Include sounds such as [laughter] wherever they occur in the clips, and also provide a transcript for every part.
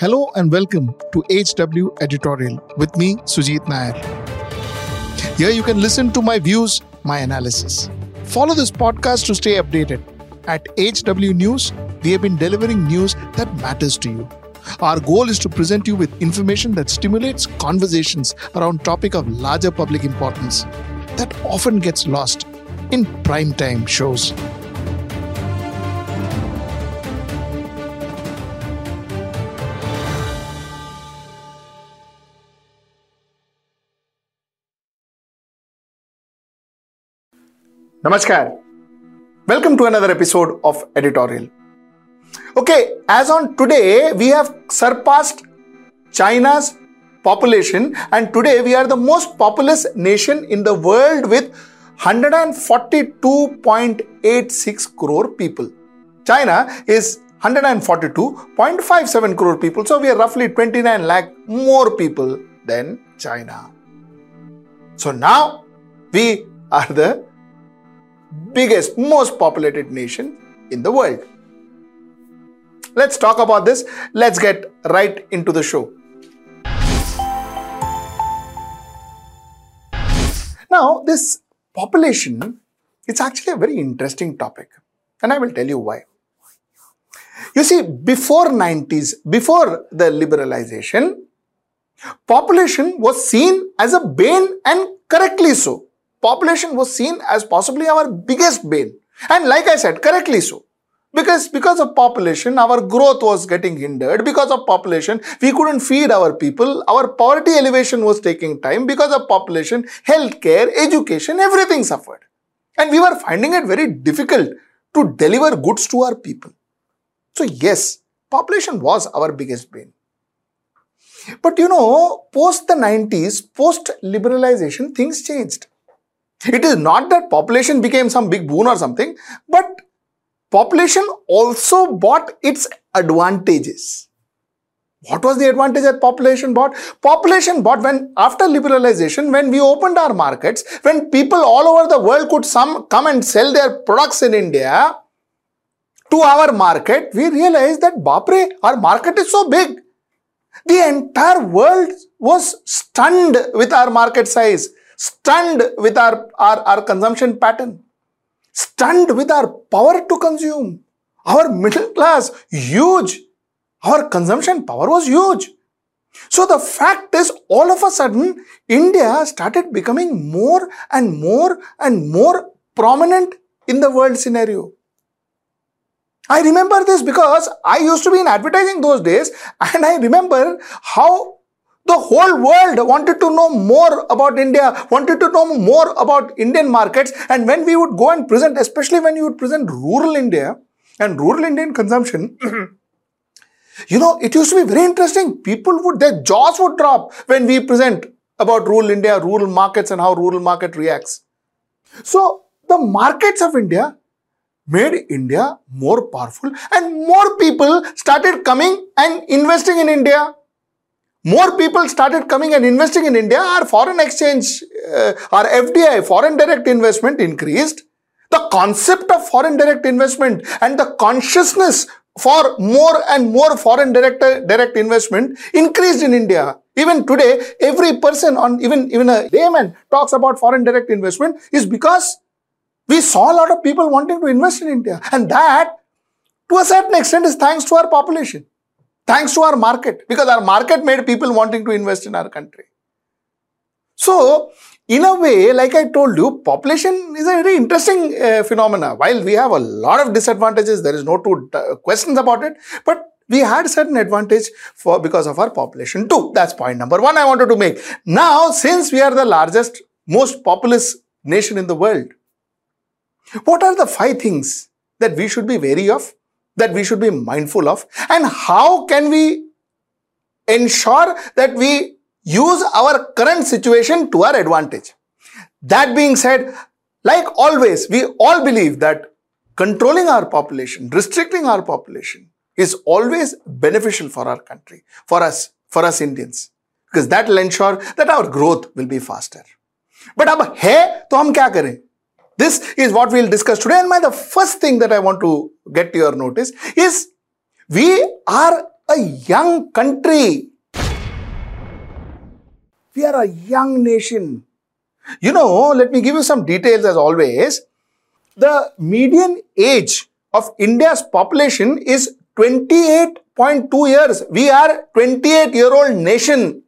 Hello and welcome to HW Editorial with me, Sujit Nair. Here you can listen to my views, my analysis. Follow this podcast to stay updated. At HW News, we have been delivering news that matters to you. Our goal is to present you with information that stimulates conversations around topic of larger public importance that often gets lost in prime time shows. Namaskar. Welcome to another episode of Editorial. Okay, as on today, we have surpassed China's population, and today we are the most populous nation in the world with 142.86 crore people. China is 142.57 crore people, so we are roughly 29 lakh more people than China. So now we are the biggest, most populated nation in the world. Let's talk about this. Let's get right into the show. Now, this population, it's actually a very interesting topic, and I will tell you why. You see, before 90s, before the liberalization, population was seen as a bane and correctly so population was seen as possibly our biggest bane. And like I said, correctly so. Because, because of population, our growth was getting hindered. Because of population, we couldn't feed our people. Our poverty elevation was taking time. Because of population, healthcare, education, everything suffered. And we were finding it very difficult to deliver goods to our people. So yes, population was our biggest bane. But you know, post the 90s, post liberalization, things changed. It is not that population became some big boon or something, but population also bought its advantages. What was the advantage that population bought? Population bought when, after liberalization, when we opened our markets, when people all over the world could some come and sell their products in India to our market, we realized that Bapre, our market is so big. The entire world was stunned with our market size stunned with our, our, our consumption pattern, stunned with our power to consume. Our middle class, huge. Our consumption power was huge. So the fact is, all of a sudden, India started becoming more and more and more prominent in the world scenario. I remember this because I used to be in advertising those days and I remember how the whole world wanted to know more about India, wanted to know more about Indian markets. And when we would go and present, especially when you would present rural India and rural Indian consumption, [clears throat] you know, it used to be very interesting. People would, their jaws would drop when we present about rural India, rural markets, and how rural market reacts. So, the markets of India made India more powerful, and more people started coming and investing in India more people started coming and investing in India, our foreign exchange, uh, our FDI, foreign direct investment increased. The concept of foreign direct investment and the consciousness for more and more foreign direct, direct investment increased in India. Even today, every person on even, even a layman talks about foreign direct investment is because we saw a lot of people wanting to invest in India. And that, to a certain extent, is thanks to our population thanks to our market because our market made people wanting to invest in our country. So, in a way, like I told you, population is a very interesting uh, phenomena. While we have a lot of disadvantages, there is no two uh, questions about it, but we had certain advantage for because of our population too. That's point number one I wanted to make. Now, since we are the largest, most populous nation in the world, what are the five things that we should be wary of that we should be mindful of and how can we ensure that we use our current situation to our advantage. That being said, like always, we all believe that controlling our population, restricting our population is always beneficial for our country, for us, for us Indians, because that will ensure that our growth will be faster. But अब है तो हम क्या करें this is what we'll discuss today. And my the first thing that I want to get to your notice is we are a young country. We are a young nation. You know, let me give you some details as always. The median age of India's population is 28.2 years. We are 28 year old nation.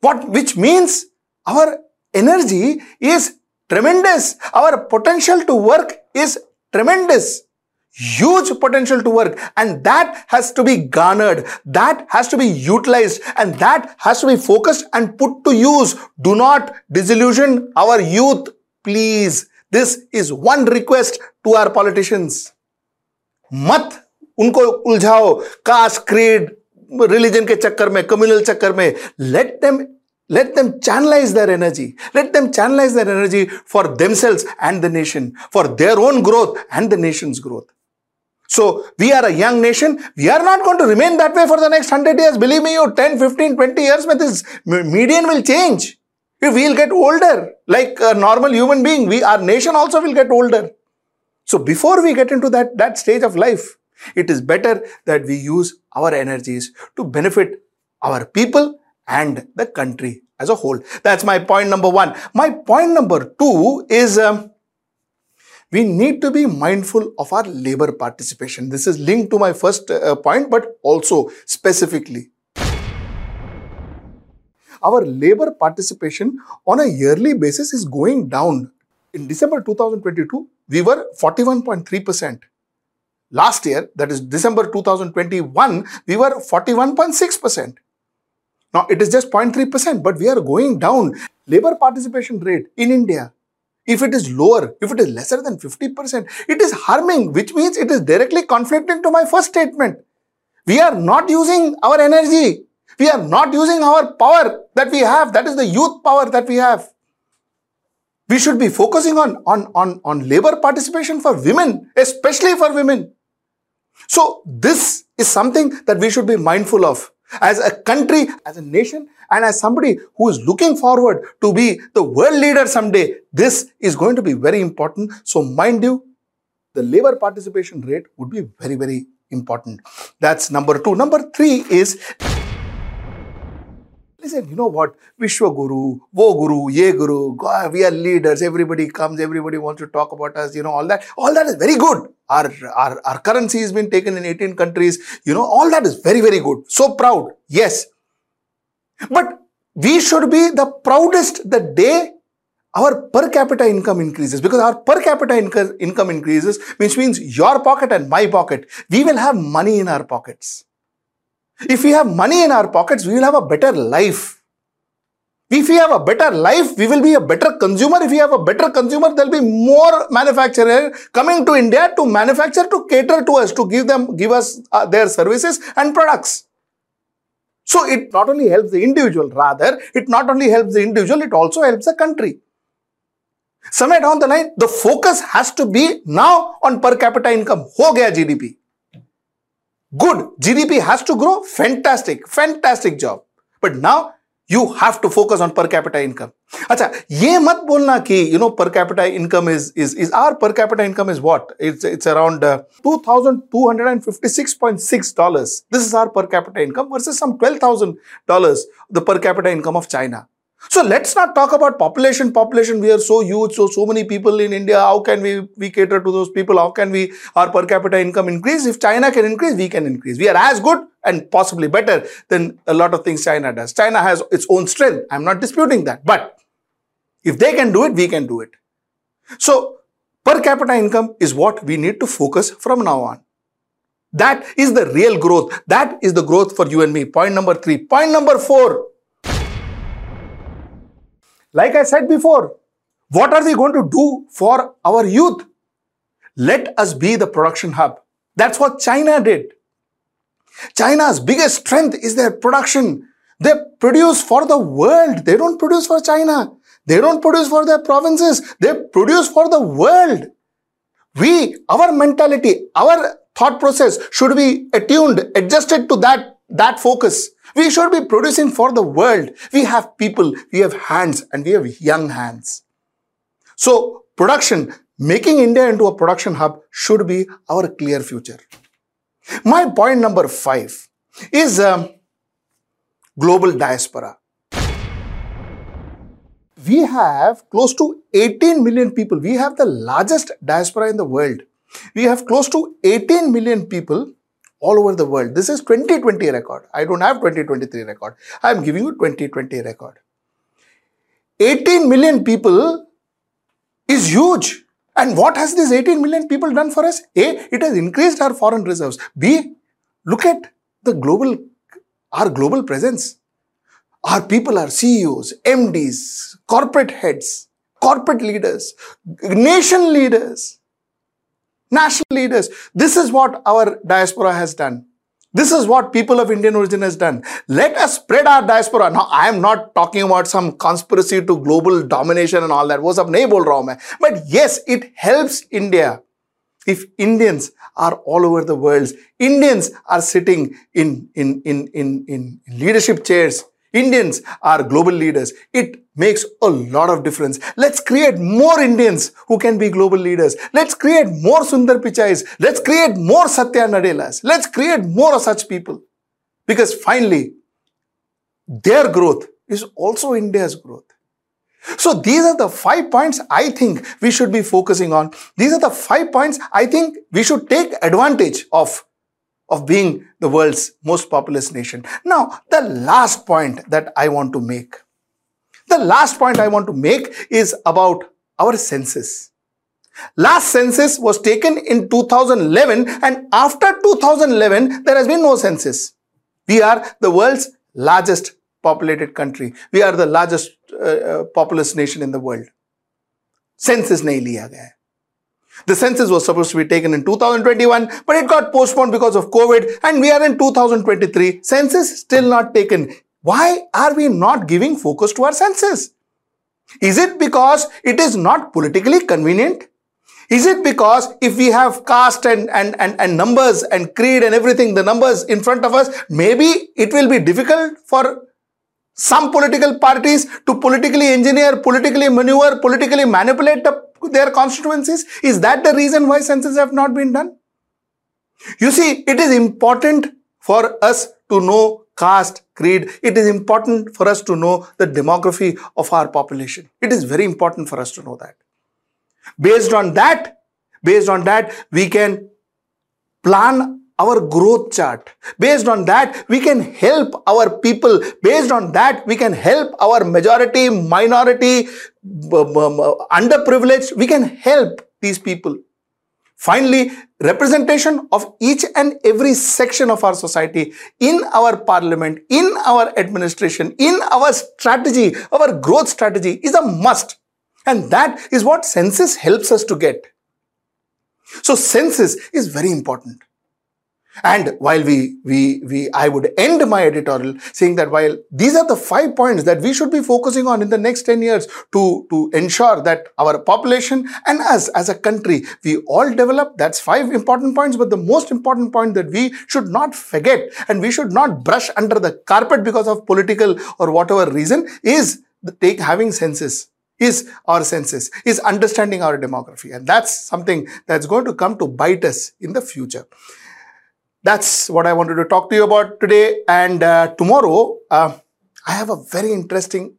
What, which means our energy is tremendous. Our potential to work is tremendous. Huge potential to work and that has to be garnered. That has to be utilized and that has to be focused and put to use. Do not disillusion our youth, please. This is one request to our politicians. मत उनको उलझाओ caste creed religion के चक्कर में communal चक्कर में let them let them channelize their energy. Let them channelize their energy for themselves and the nation for their own growth and the nation's growth. So we are a young nation. We are not going to remain that way for the next 100 years. Believe me you 10 15 20 years this median will change. We'll get older like a normal human being we our nation also will get older. So before we get into that that stage of life it is better that we use our energies to benefit our people and the country as a whole. That's my point number one. My point number two is um, we need to be mindful of our labor participation. This is linked to my first uh, point, but also specifically. Our labor participation on a yearly basis is going down. In December 2022, we were 41.3%. Last year, that is December 2021, we were 41.6%. Now it is just 0.3%, but we are going down. Labor participation rate in India, if it is lower, if it is lesser than 50%, it is harming, which means it is directly conflicting to my first statement. We are not using our energy. We are not using our power that we have. That is the youth power that we have. We should be focusing on, on, on, on labor participation for women, especially for women. So this is something that we should be mindful of as a country, as a nation, and as somebody who is looking forward to be the world leader someday, this is going to be very important. So, mind you, the labor participation rate would be very, very important. That's number two. Number three is Listen, you know what? Vishwa Guru, Wo Guru, Ye Guru, God, we are leaders, everybody comes, everybody wants to talk about us, you know, all that. All that is very good. Our, our, our currency has been taken in 18 countries, you know, all that is very, very good. So proud, yes. But we should be the proudest the day our per capita income increases because our per capita inco- income increases, which means your pocket and my pocket. We will have money in our pockets. If we have money in our pockets, we will have a better life. If we have a better life, we will be a better consumer. If we have a better consumer, there will be more manufacturers coming to India to manufacture, to cater to us, to give them, give us uh, their services and products. So it not only helps the individual, rather, it not only helps the individual, it also helps the country. Somewhere down the line, the focus has to be now on per capita income. Ho gaya GDP. Good. GDP has to grow. Fantastic. Fantastic job. But now you have to focus on per capita income. अच्छा ये मत बोलना कि you know per capita income is is is our per capita income is what? It's it's around uh, two thousand two hundred and fifty six point six dollars. This is our per capita income versus some twelve thousand dollars the per capita income of China. so let's not talk about population. Population, we are so huge, so so many people in India. How can we we cater to those people? How can we our per capita income increase? If China can increase, we can increase. We are as good and possibly better than a lot of things China does. China has its own strength. I'm not disputing that. But if they can do it, we can do it. So per capita income is what we need to focus from now on. That is the real growth. That is the growth for you and me. Point number three. Point number four like I said before, what are we going to do for our youth? Let us be the production hub. That's what China did. China's biggest strength is their production. They produce for the world. They don't produce for China. They don't produce for their provinces. They produce for the world. We, our mentality, our thought process should be attuned, adjusted to that, that focus. We should be producing for the world. We have people, we have hands, and we have young hands. So, production, making India into a production hub should be our clear future. My point number five is um, global diaspora. We have close to 18 million people. We have the largest diaspora in the world. We have close to 18 million people all over the world. This is 2020 record. I don't have 2023 record. I am giving you 2020 record. 18 million people is huge. And what has these 18 million people done for us? A, it has increased our foreign reserves. B, look at the global, our global presence. Our people are CEOs, MDs, corporate heads, corporate leaders, nation leaders, national leaders. This is what our diaspora has done. This is what people of Indian origin has done. Let us spread our diaspora. Now, I am not talking about some conspiracy to global domination and all that. Was up naval raha But yes, it helps India. If Indians are all over the world, Indians are sitting in, in, in, in, in leadership chairs Indians are global leaders. It makes a lot of difference. Let's create more Indians who can be global leaders. Let's create more Sundar Pichais. Let's create more Satya Nadellas. Let's create more such people. Because finally, their growth is also India's growth. So these are the five points I think we should be focusing on. These are the five points I think we should take advantage of of being the world's most populous nation. Now, the last point that I want to make. The last point I want to make is about our census. Last census was taken in 2011 and after 2011, there has been no census. We are the world's largest populated country. We are the largest uh, uh, populous nation in the world. Census nahi liya gaya the census was supposed to be taken in 2021, but it got postponed because of COVID and we are in 2023. Census still not taken. Why are we not giving focus to our census? Is it because it is not politically convenient? Is it because if we have caste and, and, and, and numbers and creed and everything, the numbers in front of us, maybe it will be difficult for some political parties to politically engineer, politically maneuver, politically manipulate the their constituencies? Is that the reason why census have not been done? You see, it is important for us to know caste, creed. It is important for us to know the demography of our population. It is very important for us to know that. Based on that, based on that, we can plan our growth chart. Based on that, we can help our people. Based on that, we can help our majority, minority, underprivileged. We can help these people. Finally, representation of each and every section of our society in our parliament, in our administration, in our strategy, our growth strategy is a must. And that is what census helps us to get. So census is very important. And while we, we, we, I would end my editorial saying that while these are the five points that we should be focusing on in the next 10 years to, to ensure that our population and us as a country, we all develop, that's five important points. But the most important point that we should not forget and we should not brush under the carpet because of political or whatever reason is the take having census is our census, is understanding our demography. And that's something that's going to come to bite us in the future that's what I wanted to talk to you about today. And uh, tomorrow, uh, I have a very interesting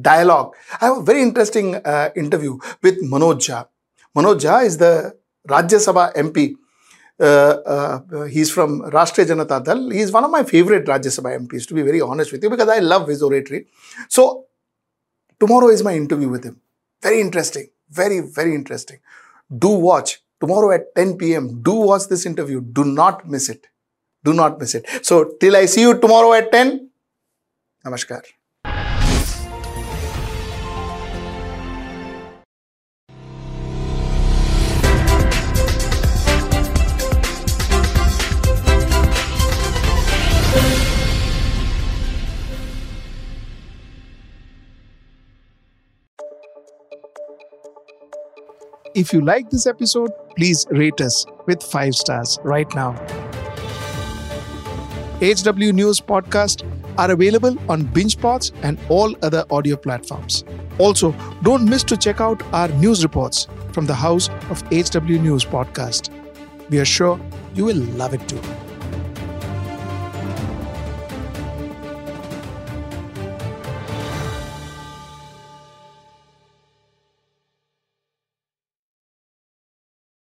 dialogue. I have a very interesting uh, interview with Manoj Jha. Manoj Jha is the Rajya Sabha MP. Uh, uh, he's from Rashtriya Janata Dal. He's one of my favorite Rajya Sabha MPs, to be very honest with you, because I love his oratory. So, tomorrow is my interview with him. Very interesting. Very, very interesting. Do watch tomorrow at 10 p.m. Do watch this interview. Do not miss it. Do not miss it. So, till I see you tomorrow at 10, Namaskar. If you like this episode, please rate us with 5 stars right now. HW News Podcast are available on BingePods and all other audio platforms. Also, don't miss to check out our news reports from the house of HW News Podcast. We are sure you will love it too.